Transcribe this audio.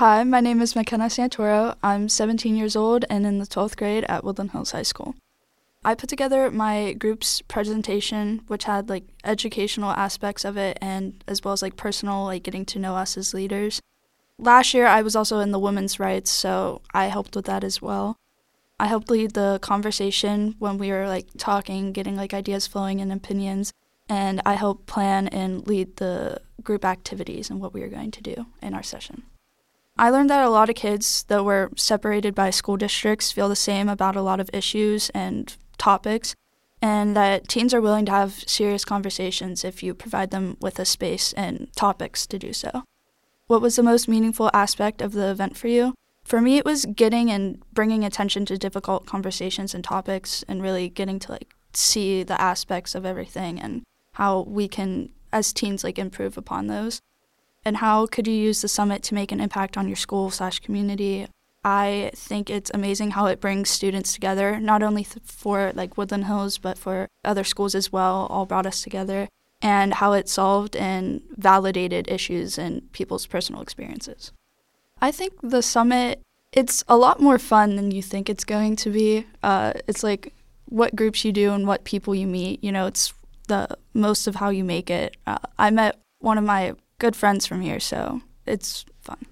Hi, my name is Makenna Santoro. I'm 17 years old and in the 12th grade at Woodland Hills High School. I put together my group's presentation, which had like educational aspects of it and as well as like personal, like getting to know us as leaders. Last year, I was also in the women's rights, so I helped with that as well. I helped lead the conversation when we were like talking, getting like ideas flowing and opinions, and I helped plan and lead the group activities and what we were going to do in our session. I learned that a lot of kids that were separated by school districts feel the same about a lot of issues and topics, and that teens are willing to have serious conversations if you provide them with a space and topics to do so. What was the most meaningful aspect of the event for you? For me, it was getting and bringing attention to difficult conversations and topics and really getting to like see the aspects of everything and how we can, as teens, like improve upon those. And how could you use the summit to make an impact on your school slash community? I think it's amazing how it brings students together, not only th- for like Woodland Hills, but for other schools as well, all brought us together and how it solved and validated issues and people's personal experiences. I think the summit it's a lot more fun than you think it's going to be. Uh, it's like what groups you do and what people you meet. You know, it's the most of how you make it. Uh, I met one of my good friends from here, so it's fun.